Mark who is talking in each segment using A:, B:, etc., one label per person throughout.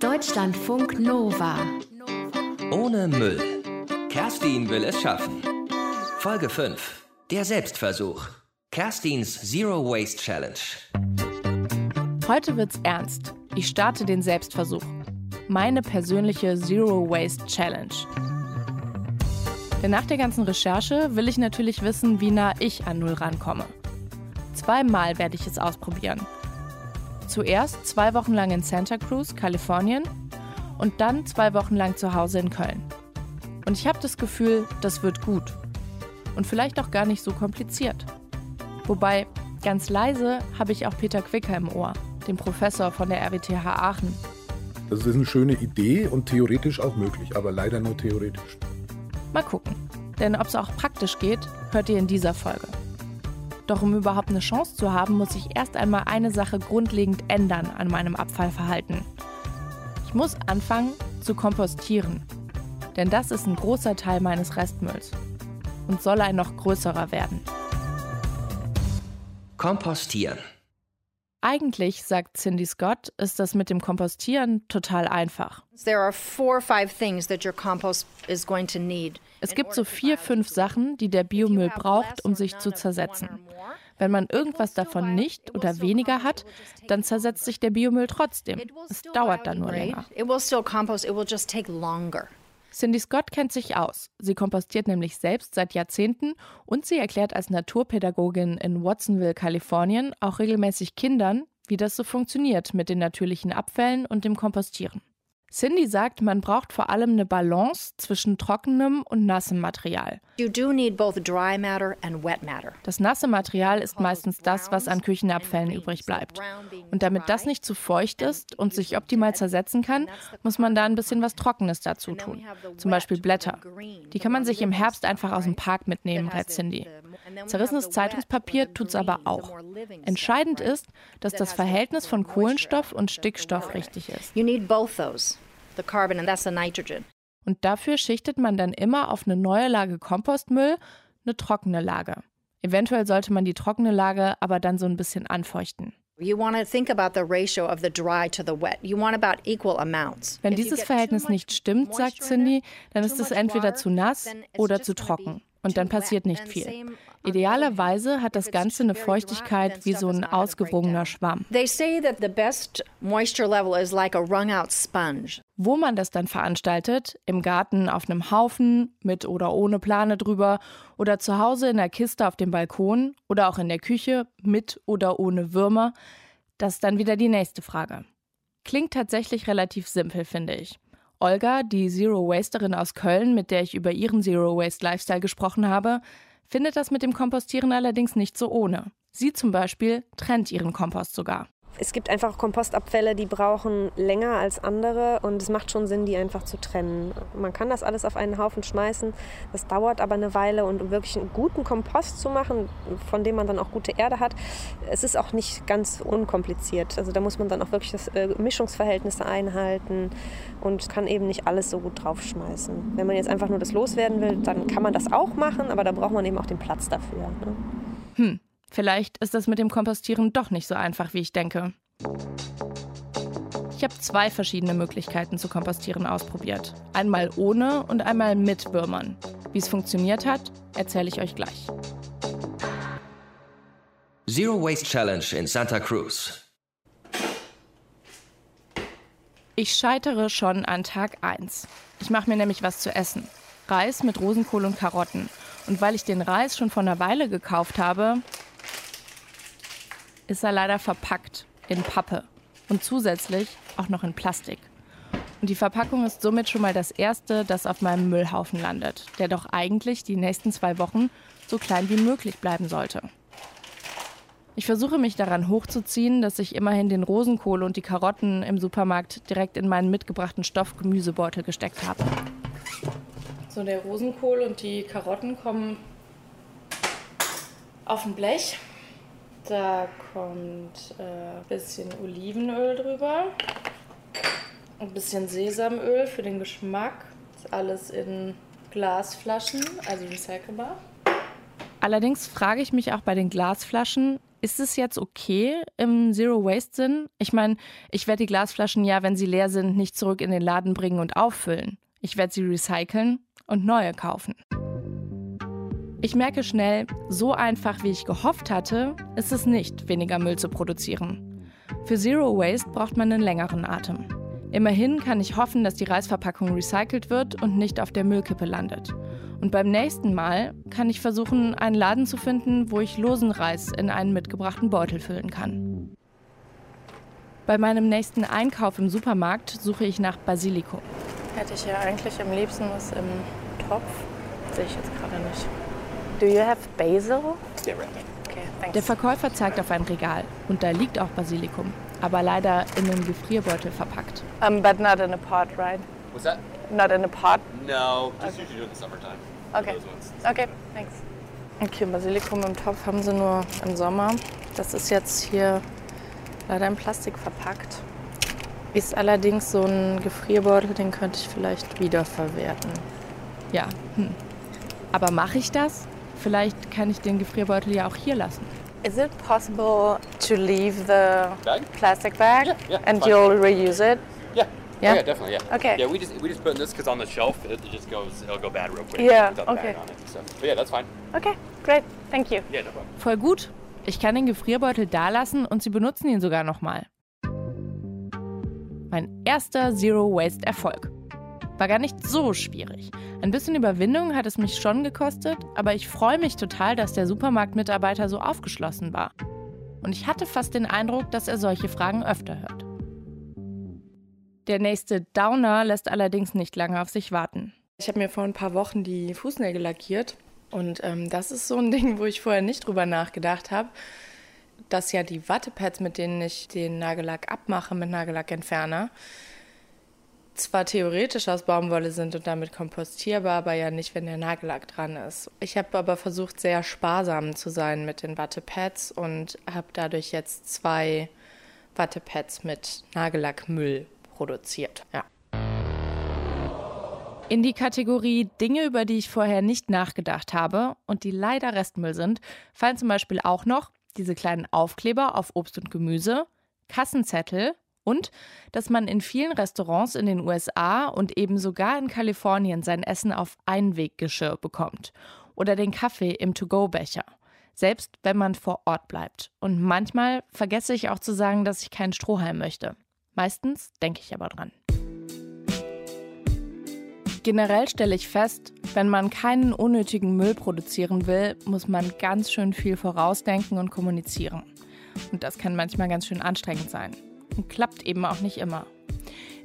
A: Deutschlandfunk Nova.
B: Ohne Müll. Kerstin will es schaffen. Folge 5. Der Selbstversuch. Kerstins Zero Waste Challenge.
C: Heute wird's ernst. Ich starte den Selbstversuch. Meine persönliche Zero Waste Challenge. Denn nach der ganzen Recherche will ich natürlich wissen, wie nah ich an Null rankomme. Zweimal werde ich es ausprobieren. Zuerst zwei Wochen lang in Santa Cruz, Kalifornien und dann zwei Wochen lang zu Hause in Köln. Und ich habe das Gefühl, das wird gut. Und vielleicht auch gar nicht so kompliziert. Wobei, ganz leise habe ich auch Peter Quicker im Ohr, den Professor von der RWTH Aachen.
D: Das ist eine schöne Idee und theoretisch auch möglich, aber leider nur theoretisch.
C: Mal gucken. Denn ob es auch praktisch geht, hört ihr in dieser Folge. Doch um überhaupt eine Chance zu haben, muss ich erst einmal eine Sache grundlegend ändern an meinem Abfallverhalten. Ich muss anfangen zu kompostieren. Denn das ist ein großer Teil meines Restmülls und soll ein noch größerer werden.
B: Kompostieren.
C: Eigentlich, sagt Cindy Scott, ist das mit dem Kompostieren total einfach. Es gibt so vier, fünf Sachen, die der Biomüll braucht, um sich zu zersetzen. Wenn man irgendwas davon nicht oder weniger hat, dann zersetzt sich der Biomüll trotzdem. Es dauert dann nur länger. Cindy Scott kennt sich aus. Sie kompostiert nämlich selbst seit Jahrzehnten und sie erklärt als Naturpädagogin in Watsonville, Kalifornien, auch regelmäßig Kindern, wie das so funktioniert mit den natürlichen Abfällen und dem Kompostieren. Cindy sagt, man braucht vor allem eine Balance zwischen trockenem und nassem Material. Das nasse Material ist meistens das, was an Küchenabfällen übrig bleibt. Und damit das nicht zu feucht ist und sich optimal zersetzen kann, muss man da ein bisschen was Trockenes dazu tun. Zum Beispiel Blätter. Die kann man sich im Herbst einfach aus dem Park mitnehmen, rät Cindy. Zerrissenes Zeitungspapier tut es aber auch. Entscheidend ist, dass das Verhältnis von Kohlenstoff und Stickstoff richtig ist. Und dafür schichtet man dann immer auf eine neue Lage Kompostmüll eine trockene Lage. Eventuell sollte man die trockene Lage aber dann so ein bisschen anfeuchten. Wenn dieses Verhältnis nicht stimmt, sagt Cindy, dann ist es entweder zu nass oder zu trocken und dann passiert nicht viel. Idealerweise hat das Ganze eine Feuchtigkeit wie so ein ausgewogener Schwamm. Wo man das dann veranstaltet, im Garten auf einem Haufen, mit oder ohne Plane drüber, oder zu Hause in der Kiste auf dem Balkon oder auch in der Küche, mit oder ohne Würmer, das ist dann wieder die nächste Frage. Klingt tatsächlich relativ simpel, finde ich. Olga, die Zero Wasterin aus Köln, mit der ich über ihren Zero Waste Lifestyle gesprochen habe, findet das mit dem Kompostieren allerdings nicht so ohne. Sie zum Beispiel trennt ihren Kompost sogar.
E: Es gibt einfach Kompostabfälle, die brauchen länger als andere und es macht schon Sinn, die einfach zu trennen. Man kann das alles auf einen Haufen schmeißen, das dauert aber eine Weile und um wirklich einen guten Kompost zu machen, von dem man dann auch gute Erde hat, es ist auch nicht ganz unkompliziert. Also da muss man dann auch wirklich das äh, Mischungsverhältnisse einhalten und kann eben nicht alles so gut draufschmeißen. Wenn man jetzt einfach nur das loswerden will, dann kann man das auch machen, aber da braucht man eben auch den Platz dafür. Ne?
C: Hm. Vielleicht ist das mit dem Kompostieren doch nicht so einfach, wie ich denke. Ich habe zwei verschiedene Möglichkeiten zu kompostieren ausprobiert. Einmal ohne und einmal mit Würmern. Wie es funktioniert hat, erzähle ich euch gleich.
B: Zero Waste Challenge in Santa Cruz.
C: Ich scheitere schon an Tag 1. Ich mache mir nämlich was zu essen. Reis mit Rosenkohl und Karotten. Und weil ich den Reis schon vor einer Weile gekauft habe, ist er leider verpackt in Pappe und zusätzlich auch noch in Plastik. Und die Verpackung ist somit schon mal das erste, das auf meinem Müllhaufen landet, der doch eigentlich die nächsten zwei Wochen so klein wie möglich bleiben sollte. Ich versuche mich daran hochzuziehen, dass ich immerhin den Rosenkohl und die Karotten im Supermarkt direkt in meinen mitgebrachten Stoffgemüsebeutel gesteckt habe. So, der Rosenkohl und die Karotten kommen auf ein Blech. Da kommt ein äh, bisschen Olivenöl drüber. Ein bisschen Sesamöl für den Geschmack. Ist alles in Glasflaschen, also recycelbar. Allerdings frage ich mich auch bei den Glasflaschen, Ist es jetzt okay im Zero-Waste-Sinn? Ich meine, ich werde die Glasflaschen ja, wenn sie leer sind, nicht zurück in den Laden bringen und auffüllen. Ich werde sie recyceln und neue kaufen. Ich merke schnell, so einfach wie ich gehofft hatte, ist es nicht, weniger Müll zu produzieren. Für Zero Waste braucht man einen längeren Atem. Immerhin kann ich hoffen, dass die Reisverpackung recycelt wird und nicht auf der Müllkippe landet. Und beim nächsten Mal kann ich versuchen, einen Laden zu finden, wo ich losen Reis in einen mitgebrachten Beutel füllen kann. Bei meinem nächsten Einkauf im Supermarkt suche ich nach Basilikum. Hätte ich ja eigentlich am liebsten was im Topf. Sehe ich jetzt gerade nicht. Do you have basil?
A: Yeah, right.
C: Okay, thanks. Der Verkäufer zeigt auf ein Regal und da liegt auch Basilikum, aber leider in einem Gefrierbeutel verpackt.
F: Um, but not in a pot, right?
A: What's that?
F: Not in a pot.
A: No, just usually do it in the summertime.
F: Okay. Okay, thanks.
C: Okay, Basilikum im Topf haben sie nur im Sommer. Das ist jetzt hier leider in Plastik verpackt. Ist allerdings so ein Gefrierbeutel, den könnte ich vielleicht wiederverwerten. Ja, hm. Aber mache ich das? Vielleicht kann ich den Gefrierbeutel ja auch hier lassen.
F: Is it possible to leave the
A: Bag?
F: plastic bag
A: Yeah, yeah,
F: and
A: fine.
F: you'll reuse it?
A: Yeah.
F: Yeah?
A: Oh, yeah, definitely. Yeah.
F: Okay.
A: Yeah, we just we just put in this because on the shelf it, it just goes it'll go bad real quick.
F: Yeah, okay.
A: bag on it. So, but yeah, that's fine.
F: Okay, great. Thank you.
A: Yeah, no problem.
C: Voll gut. Ich kann den Gefrierbeutel da lassen und sie benutzen ihn sogar nochmal. Mein erster Zero Waste Erfolg. War gar nicht so schwierig. Ein bisschen Überwindung hat es mich schon gekostet, aber ich freue mich total, dass der Supermarktmitarbeiter so aufgeschlossen war. Und ich hatte fast den Eindruck, dass er solche Fragen öfter hört. Der nächste Downer lässt allerdings nicht lange auf sich warten. Ich habe mir vor ein paar Wochen die Fußnägel lackiert und ähm, das ist so ein Ding, wo ich vorher nicht drüber nachgedacht habe, dass ja die Wattepads, mit denen ich den Nagellack abmache mit Nagellackentferner, zwar theoretisch aus Baumwolle sind und damit kompostierbar, aber ja nicht, wenn der Nagellack dran ist. Ich habe aber versucht, sehr sparsam zu sein mit den Wattepads und habe dadurch jetzt zwei Wattepads mit Nagellackmüll produziert. Ja. In die Kategorie Dinge, über die ich vorher nicht nachgedacht habe und die leider Restmüll sind, fallen zum Beispiel auch noch diese kleinen Aufkleber auf Obst und Gemüse, Kassenzettel und dass man in vielen Restaurants in den USA und eben sogar in Kalifornien sein Essen auf Einweggeschirr bekommt oder den Kaffee im To-Go-Becher. Selbst wenn man vor Ort bleibt. Und manchmal vergesse ich auch zu sagen, dass ich keinen Strohhalm möchte. Meistens denke ich aber dran. Generell stelle ich fest, wenn man keinen unnötigen Müll produzieren will, muss man ganz schön viel vorausdenken und kommunizieren. Und das kann manchmal ganz schön anstrengend sein. Und klappt eben auch nicht immer.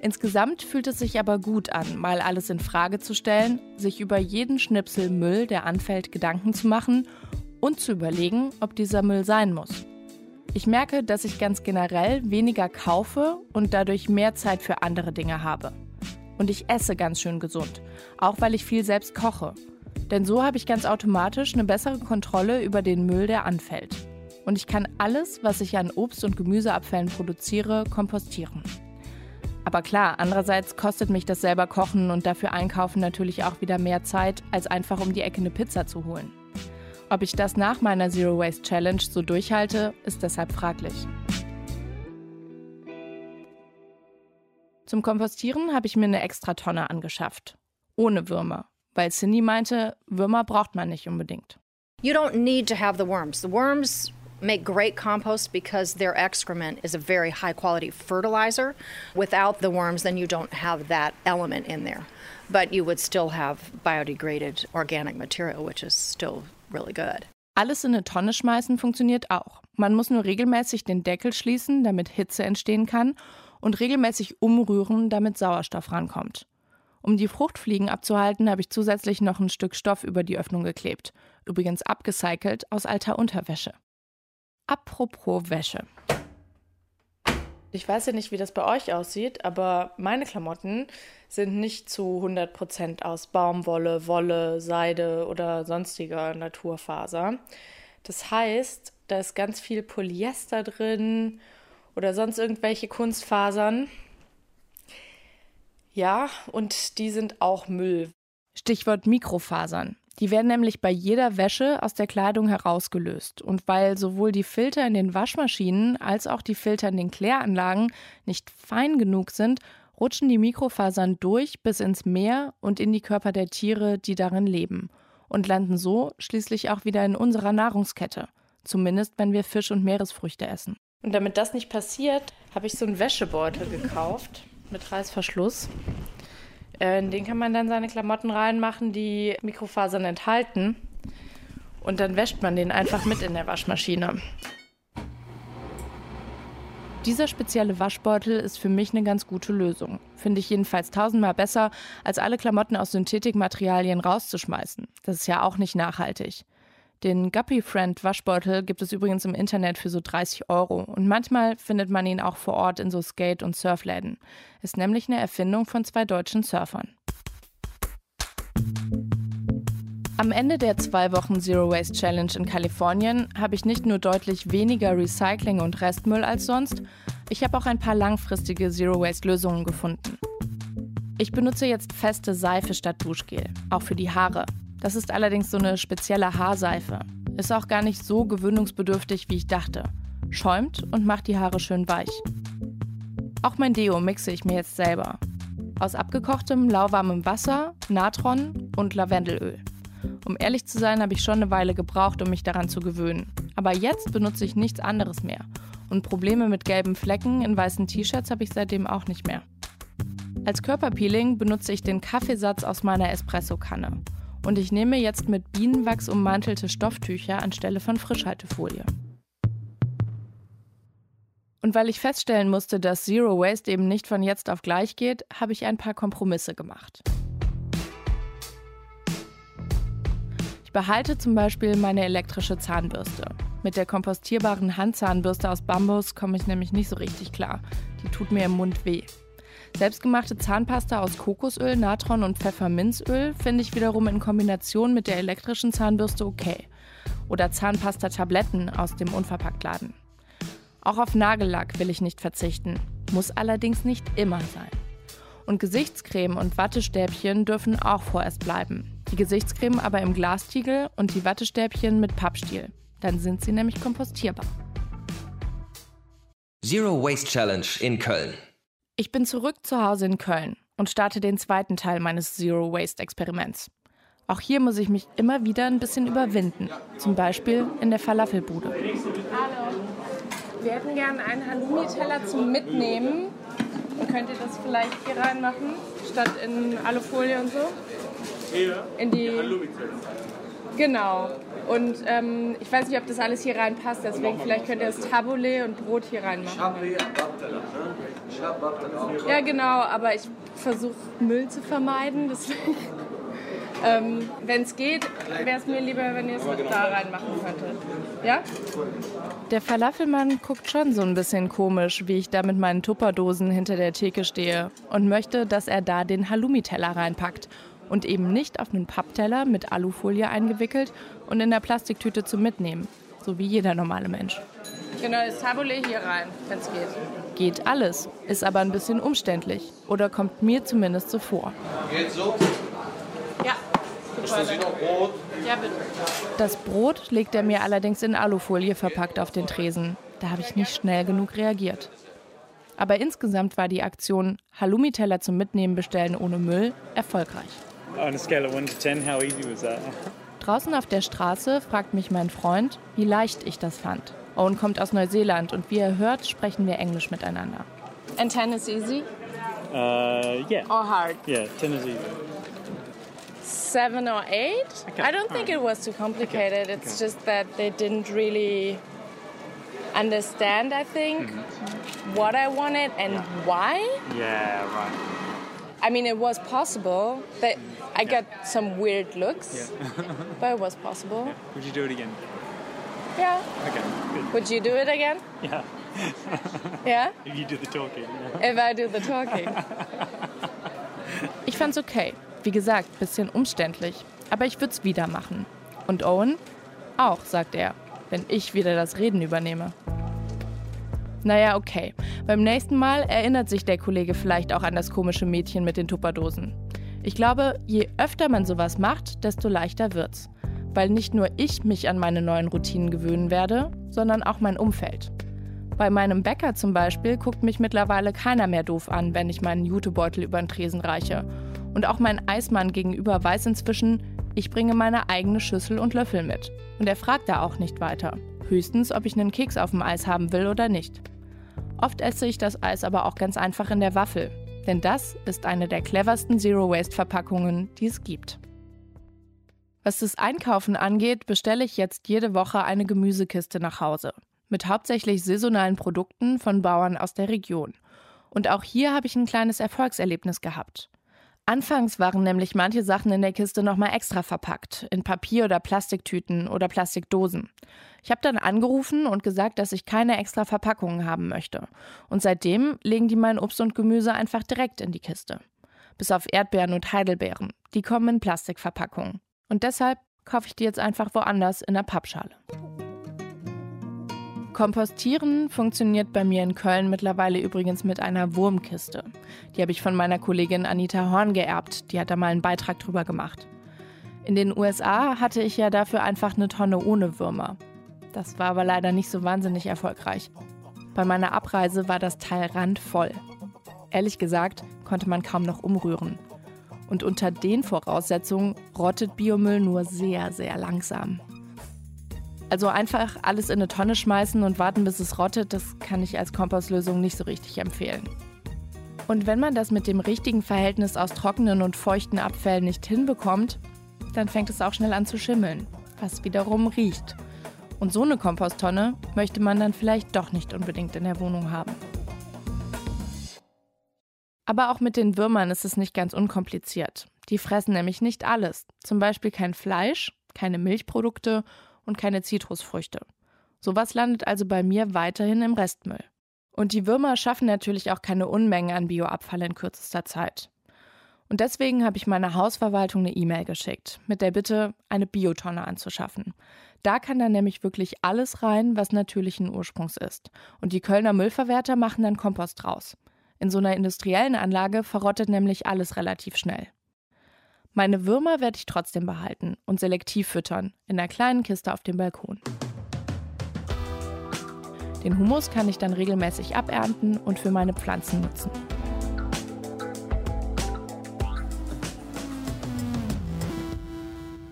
C: Insgesamt fühlt es sich aber gut an, mal alles in Frage zu stellen, sich über jeden Schnipsel Müll, der anfällt, Gedanken zu machen und zu überlegen, ob dieser Müll sein muss. Ich merke, dass ich ganz generell weniger kaufe und dadurch mehr Zeit für andere Dinge habe. Und ich esse ganz schön gesund, auch weil ich viel selbst koche. Denn so habe ich ganz automatisch eine bessere Kontrolle über den Müll, der anfällt. Und ich kann alles, was ich an Obst- und Gemüseabfällen produziere, kompostieren. Aber klar, andererseits kostet mich das selber Kochen und dafür Einkaufen natürlich auch wieder mehr Zeit, als einfach um die Ecke eine Pizza zu holen. Ob ich das nach meiner Zero Waste Challenge so durchhalte, ist deshalb fraglich. Zum Kompostieren habe ich mir eine extra Tonne angeschafft. Ohne Würmer. Weil Cindy meinte, Würmer braucht man nicht unbedingt.
G: You don't need to have the worms. The worms make great compost because their excrement is a very high quality fertilizer. Without the worms, then you don't have that element in there. But you would still have biodegraded organic material, which is still really good.
C: Alles in eine Tonne schmeißen funktioniert auch. Man muss nur regelmäßig den Deckel schließen, damit Hitze entstehen kann, und regelmäßig umrühren, damit Sauerstoff rankommt. Um die Fruchtfliegen abzuhalten, habe ich zusätzlich noch ein Stück Stoff über die Öffnung geklebt. Übrigens abgecycelt aus alter Unterwäsche. Apropos Wäsche. Ich weiß ja nicht, wie das bei euch aussieht, aber meine Klamotten sind nicht zu 100% aus Baumwolle, Wolle, Seide oder sonstiger Naturfaser. Das heißt, da ist ganz viel Polyester drin oder sonst irgendwelche Kunstfasern. Ja, und die sind auch Müll. Stichwort Mikrofasern. Die werden nämlich bei jeder Wäsche aus der Kleidung herausgelöst. Und weil sowohl die Filter in den Waschmaschinen als auch die Filter in den Kläranlagen nicht fein genug sind, rutschen die Mikrofasern durch bis ins Meer und in die Körper der Tiere, die darin leben. Und landen so schließlich auch wieder in unserer Nahrungskette. Zumindest wenn wir Fisch und Meeresfrüchte essen. Und damit das nicht passiert, habe ich so einen Wäschebeutel gekauft mit Reißverschluss. Äh, in den kann man dann seine Klamotten reinmachen, die Mikrofasern enthalten. Und dann wäscht man den einfach mit in der Waschmaschine. Dieser spezielle Waschbeutel ist für mich eine ganz gute Lösung. Finde ich jedenfalls tausendmal besser, als alle Klamotten aus Synthetikmaterialien rauszuschmeißen. Das ist ja auch nicht nachhaltig. Den Guppy Friend Waschbeutel gibt es übrigens im Internet für so 30 Euro und manchmal findet man ihn auch vor Ort in so Skate- und Surfläden. Ist nämlich eine Erfindung von zwei deutschen Surfern. Am Ende der zwei Wochen Zero Waste Challenge in Kalifornien habe ich nicht nur deutlich weniger Recycling und Restmüll als sonst, ich habe auch ein paar langfristige Zero Waste Lösungen gefunden. Ich benutze jetzt feste Seife statt Duschgel, auch für die Haare. Das ist allerdings so eine spezielle Haarseife. Ist auch gar nicht so gewöhnungsbedürftig, wie ich dachte. Schäumt und macht die Haare schön weich. Auch mein Deo mixe ich mir jetzt selber. Aus abgekochtem, lauwarmem Wasser, Natron und Lavendelöl. Um ehrlich zu sein, habe ich schon eine Weile gebraucht, um mich daran zu gewöhnen. Aber jetzt benutze ich nichts anderes mehr. Und Probleme mit gelben Flecken in weißen T-Shirts habe ich seitdem auch nicht mehr. Als Körperpeeling benutze ich den Kaffeesatz aus meiner Espresso-Kanne. Und ich nehme jetzt mit Bienenwachs ummantelte Stofftücher anstelle von Frischhaltefolie. Und weil ich feststellen musste, dass Zero Waste eben nicht von jetzt auf gleich geht, habe ich ein paar Kompromisse gemacht. Ich behalte zum Beispiel meine elektrische Zahnbürste. Mit der kompostierbaren Handzahnbürste aus Bambus komme ich nämlich nicht so richtig klar. Die tut mir im Mund weh. Selbstgemachte Zahnpasta aus Kokosöl, Natron und Pfefferminzöl finde ich wiederum in Kombination mit der elektrischen Zahnbürste okay. Oder Zahnpasta-Tabletten aus dem Unverpacktladen. Auch auf Nagellack will ich nicht verzichten, muss allerdings nicht immer sein. Und Gesichtscreme und Wattestäbchen dürfen auch vorerst bleiben. Die Gesichtscreme aber im Glastiegel und die Wattestäbchen mit Pappstiel. Dann sind sie nämlich kompostierbar.
B: Zero Waste Challenge in Köln.
C: Ich bin zurück zu Hause in Köln und starte den zweiten Teil meines Zero Waste Experiments. Auch hier muss ich mich immer wieder ein bisschen überwinden. Zum Beispiel in der Falafelbude. Hallo. Wir hätten gerne einen Halloumi-Teller zum Mitnehmen. Könnt ihr das vielleicht hier reinmachen, statt in Alufolie und so? Hier? In die. Genau. Und ähm, ich weiß nicht, ob das alles hier reinpasst, deswegen vielleicht könnt ihr das Tabbouleh und Brot hier reinmachen. Ja, genau, aber ich versuche Müll zu vermeiden, deswegen. Ähm, wenn es geht, wäre es mir lieber, wenn ihr es da reinmachen könntet. Ja? Der Falafelmann guckt schon so ein bisschen komisch, wie ich da mit meinen Tupperdosen hinter der Theke stehe und möchte, dass er da den Halloumi-Teller reinpackt und eben nicht auf einen Pappteller mit Alufolie eingewickelt und in der Plastiktüte zum Mitnehmen, so wie jeder normale Mensch. Genau, das Tabbouleh hier rein, wenn es geht. Geht alles, ist aber ein bisschen umständlich oder kommt mir zumindest so vor. Geht so? Ja. Noch Brot? Ja, bitte. Das Brot legt er mir allerdings in Alufolie verpackt auf den Tresen. Da habe ich nicht schnell genug reagiert. Aber insgesamt war die Aktion Halloumi-Teller zum Mitnehmen bestellen ohne Müll erfolgreich. On a scale of 1 to 10, how easy was that? Draußen auf der Straße fragt mich mein Freund, wie leicht ich das fand. Owen kommt aus Neuseeland und wie er hört, sprechen wir Englisch miteinander. And 10 is easy?
H: Uh, yeah.
C: Or hard?
H: Yeah, 10 is easy.
C: seven or eight.
H: Okay.
C: I don't think
H: Alright.
C: it was too complicated.
H: Okay.
C: It's
H: Okay.
C: just that they didn't really understand, I think,
H: Mm-hmm.
C: what I wanted and why.
H: Yeah, right.
C: I mean, it was possible. That I got some weird looks, but it was possible.
H: Would you do it again?
C: Yeah.
H: Okay, good.
C: Would you do it again?
H: Yeah.
C: Yeah.
H: If you do the talking.
C: If I do the talking. Ich fand's okay. Wie gesagt, bisschen umständlich. Aber ich würde es wieder machen. Und Owen? Auch, sagt er, wenn ich wieder das Reden übernehme. Naja, okay. Beim nächsten Mal erinnert sich der Kollege vielleicht auch an das komische Mädchen mit den Tupperdosen. Ich glaube, je öfter man sowas macht, desto leichter wird's. Weil nicht nur ich mich an meine neuen Routinen gewöhnen werde, sondern auch mein Umfeld. Bei meinem Bäcker zum Beispiel guckt mich mittlerweile keiner mehr doof an, wenn ich meinen Jutebeutel über den Tresen reiche. Und auch mein Eismann gegenüber weiß inzwischen, ich bringe meine eigene Schüssel und Löffel mit. Und er fragt da auch nicht weiter. Höchstens, ob ich einen Keks auf dem Eis haben will oder nicht. Oft esse ich das Eis aber auch ganz einfach in der Waffel. Denn das ist eine der cleversten Zero-Waste-Verpackungen, die es gibt. Was das Einkaufen angeht, bestelle ich jetzt jede Woche eine Gemüsekiste nach Hause. Mit hauptsächlich saisonalen Produkten von Bauern aus der Region. Und auch hier habe ich ein kleines Erfolgserlebnis gehabt. Anfangs waren nämlich manche Sachen in der Kiste nochmal extra verpackt, in Papier- oder Plastiktüten oder Plastikdosen. Ich habe dann angerufen und gesagt, dass ich keine extra Verpackungen haben möchte. Und seitdem legen die mein Obst und Gemüse einfach direkt in die Kiste. Bis auf Erdbeeren und Heidelbeeren. Die kommen in Plastikverpackungen. Und deshalb kaufe ich die jetzt einfach woanders in der Pappschale. Kompostieren funktioniert bei mir in Köln mittlerweile übrigens mit einer Wurmkiste. Die habe ich von meiner Kollegin Anita Horn geerbt. Die hat da mal einen Beitrag drüber gemacht. In den USA hatte ich ja dafür einfach eine Tonne ohne Würmer. Das war aber leider nicht so wahnsinnig erfolgreich. Bei meiner Abreise war das Teil randvoll. Ehrlich gesagt konnte man kaum noch umrühren. Und unter den Voraussetzungen rottet Biomüll nur sehr, sehr langsam. Also einfach alles in eine Tonne schmeißen und warten, bis es rottet, das kann ich als Kompostlösung nicht so richtig empfehlen. Und wenn man das mit dem richtigen Verhältnis aus trockenen und feuchten Abfällen nicht hinbekommt, dann fängt es auch schnell an zu schimmeln, was wiederum riecht. Und so eine Komposttonne möchte man dann vielleicht doch nicht unbedingt in der Wohnung haben. Aber auch mit den Würmern ist es nicht ganz unkompliziert. Die fressen nämlich nicht alles. Zum Beispiel kein Fleisch, keine Milchprodukte und keine Zitrusfrüchte. Sowas landet also bei mir weiterhin im Restmüll. Und die Würmer schaffen natürlich auch keine Unmengen an Bioabfall in kürzester Zeit. Und deswegen habe ich meiner Hausverwaltung eine E-Mail geschickt, mit der Bitte, eine Biotonne anzuschaffen. Da kann dann nämlich wirklich alles rein, was natürlichen Ursprungs ist. Und die Kölner Müllverwerter machen dann Kompost draus. In so einer industriellen Anlage verrottet nämlich alles relativ schnell. Meine Würmer werde ich trotzdem behalten und selektiv füttern, in einer kleinen Kiste auf dem Balkon. Den Humus kann ich dann regelmäßig abernten und für meine Pflanzen nutzen.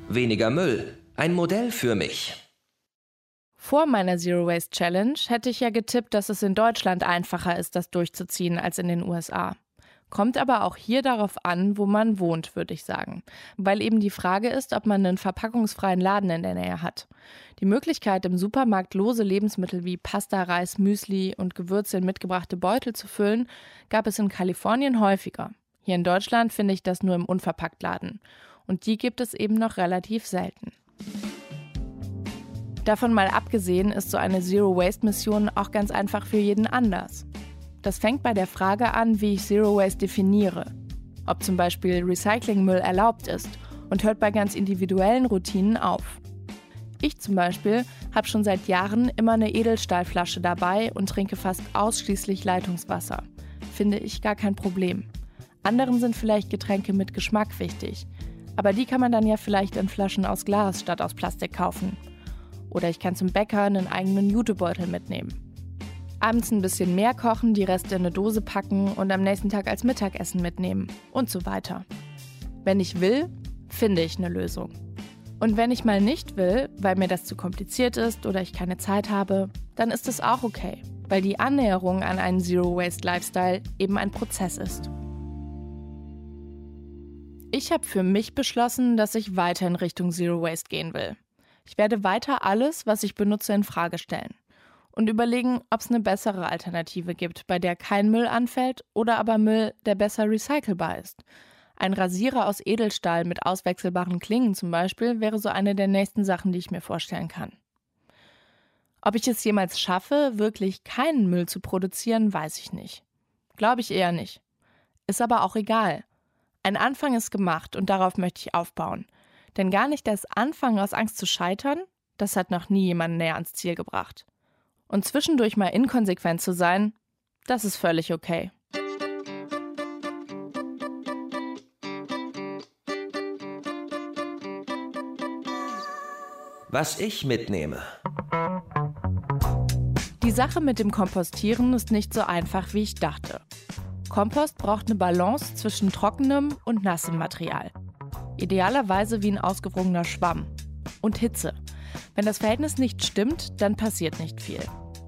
B: Weniger Müll. Ein Modell für mich.
C: Vor meiner Zero Waste Challenge hätte ich ja getippt, dass es in Deutschland einfacher ist, das durchzuziehen als in den USA. Kommt aber auch hier darauf an, wo man wohnt, würde ich sagen. Weil eben die Frage ist, ob man einen verpackungsfreien Laden in der Nähe hat. Die Möglichkeit, im Supermarkt lose Lebensmittel wie Pasta, Reis, Müsli und Gewürze in mitgebrachte Beutel zu füllen, gab es in Kalifornien häufiger. Hier in Deutschland finde ich das nur im Unverpacktladen. Und die gibt es eben noch relativ selten. Davon mal abgesehen ist so eine Zero-Waste-Mission auch ganz einfach für jeden anders. Das fängt bei der Frage an, wie ich Zero Waste definiere. Ob zum Beispiel Recyclingmüll erlaubt ist und hört bei ganz individuellen Routinen auf. Ich zum Beispiel habe schon seit Jahren immer eine Edelstahlflasche dabei und trinke fast ausschließlich Leitungswasser. Finde ich gar kein Problem. Anderen sind vielleicht Getränke mit Geschmack wichtig. Aber die kann man dann ja vielleicht in Flaschen aus Glas statt aus Plastik kaufen. Oder ich kann zum Bäcker einen eigenen Jutebeutel mitnehmen. Abends ein bisschen mehr kochen, die Reste in eine Dose packen und am nächsten Tag als Mittagessen mitnehmen und so weiter. Wenn ich will, finde ich eine Lösung. Und wenn ich mal nicht will, weil mir das zu kompliziert ist oder ich keine Zeit habe, dann ist es auch okay, weil die Annäherung an einen Zero-Waste-Lifestyle eben ein Prozess ist. Ich habe für mich beschlossen, dass ich weiter in Richtung Zero Waste gehen will. Ich werde weiter alles, was ich benutze, in Frage stellen und überlegen, ob es eine bessere Alternative gibt, bei der kein Müll anfällt oder aber Müll, der besser recycelbar ist. Ein Rasierer aus Edelstahl mit auswechselbaren Klingen zum Beispiel wäre so eine der nächsten Sachen, die ich mir vorstellen kann. Ob ich es jemals schaffe, wirklich keinen Müll zu produzieren, weiß ich nicht. Glaube ich eher nicht. Ist aber auch egal. Ein Anfang ist gemacht und darauf möchte ich aufbauen. Denn gar nicht das Anfangen aus Angst zu scheitern, das hat noch nie jemanden näher ans Ziel gebracht. Und zwischendurch mal inkonsequent zu sein, das ist völlig okay.
B: Was ich mitnehme.
C: Die Sache mit dem Kompostieren ist nicht so einfach, wie ich dachte. Kompost braucht eine Balance zwischen trockenem und nassem Material. Idealerweise wie ein ausgewrungener Schwamm. Und Hitze. Wenn das Verhältnis nicht stimmt, dann passiert nicht viel.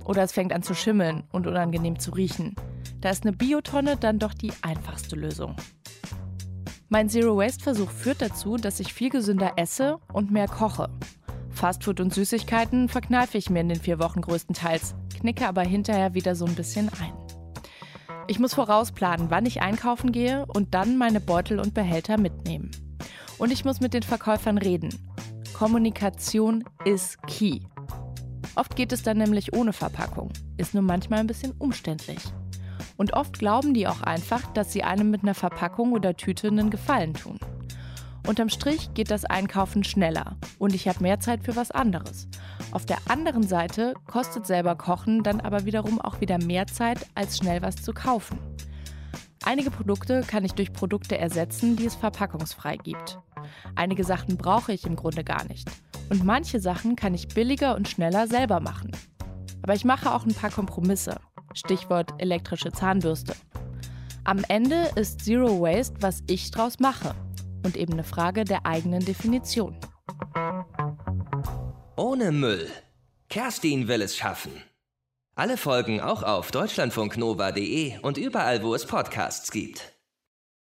C: Oder es fängt an zu schimmeln und unangenehm zu riechen. Da ist eine Biotonne dann doch die einfachste Lösung. Mein Zero-Waste-Versuch führt dazu, dass ich viel gesünder esse und mehr koche. Fastfood und Süßigkeiten verkneife ich mir in den vier Wochen größtenteils, knicke aber hinterher wieder so ein bisschen ein. Ich muss vorausplanen, wann ich einkaufen gehe und dann meine Beutel und Behälter mitnehmen. Und ich muss mit den Verkäufern reden. Kommunikation ist key. Oft geht es dann nämlich ohne Verpackung, ist nur manchmal ein bisschen umständlich. Und oft glauben die auch einfach, dass sie einem mit einer Verpackung oder Tüte einen Gefallen tun. Unterm Strich geht das Einkaufen schneller und ich habe mehr Zeit für was anderes. Auf der anderen Seite kostet selber Kochen dann aber wiederum auch wieder mehr Zeit, als schnell was zu kaufen. Einige Produkte kann ich durch Produkte ersetzen, die es verpackungsfrei gibt. Einige Sachen brauche ich im Grunde gar nicht. Und manche Sachen kann ich billiger und schneller selber machen. Aber ich mache auch ein paar Kompromisse. Stichwort elektrische Zahnbürste. Am Ende ist Zero Waste, was ich draus mache. Und eben eine Frage der eigenen Definition.
B: Ohne Müll. Kerstin will es schaffen. Alle Folgen auch auf deutschlandfunknova.de und überall, wo es Podcasts gibt.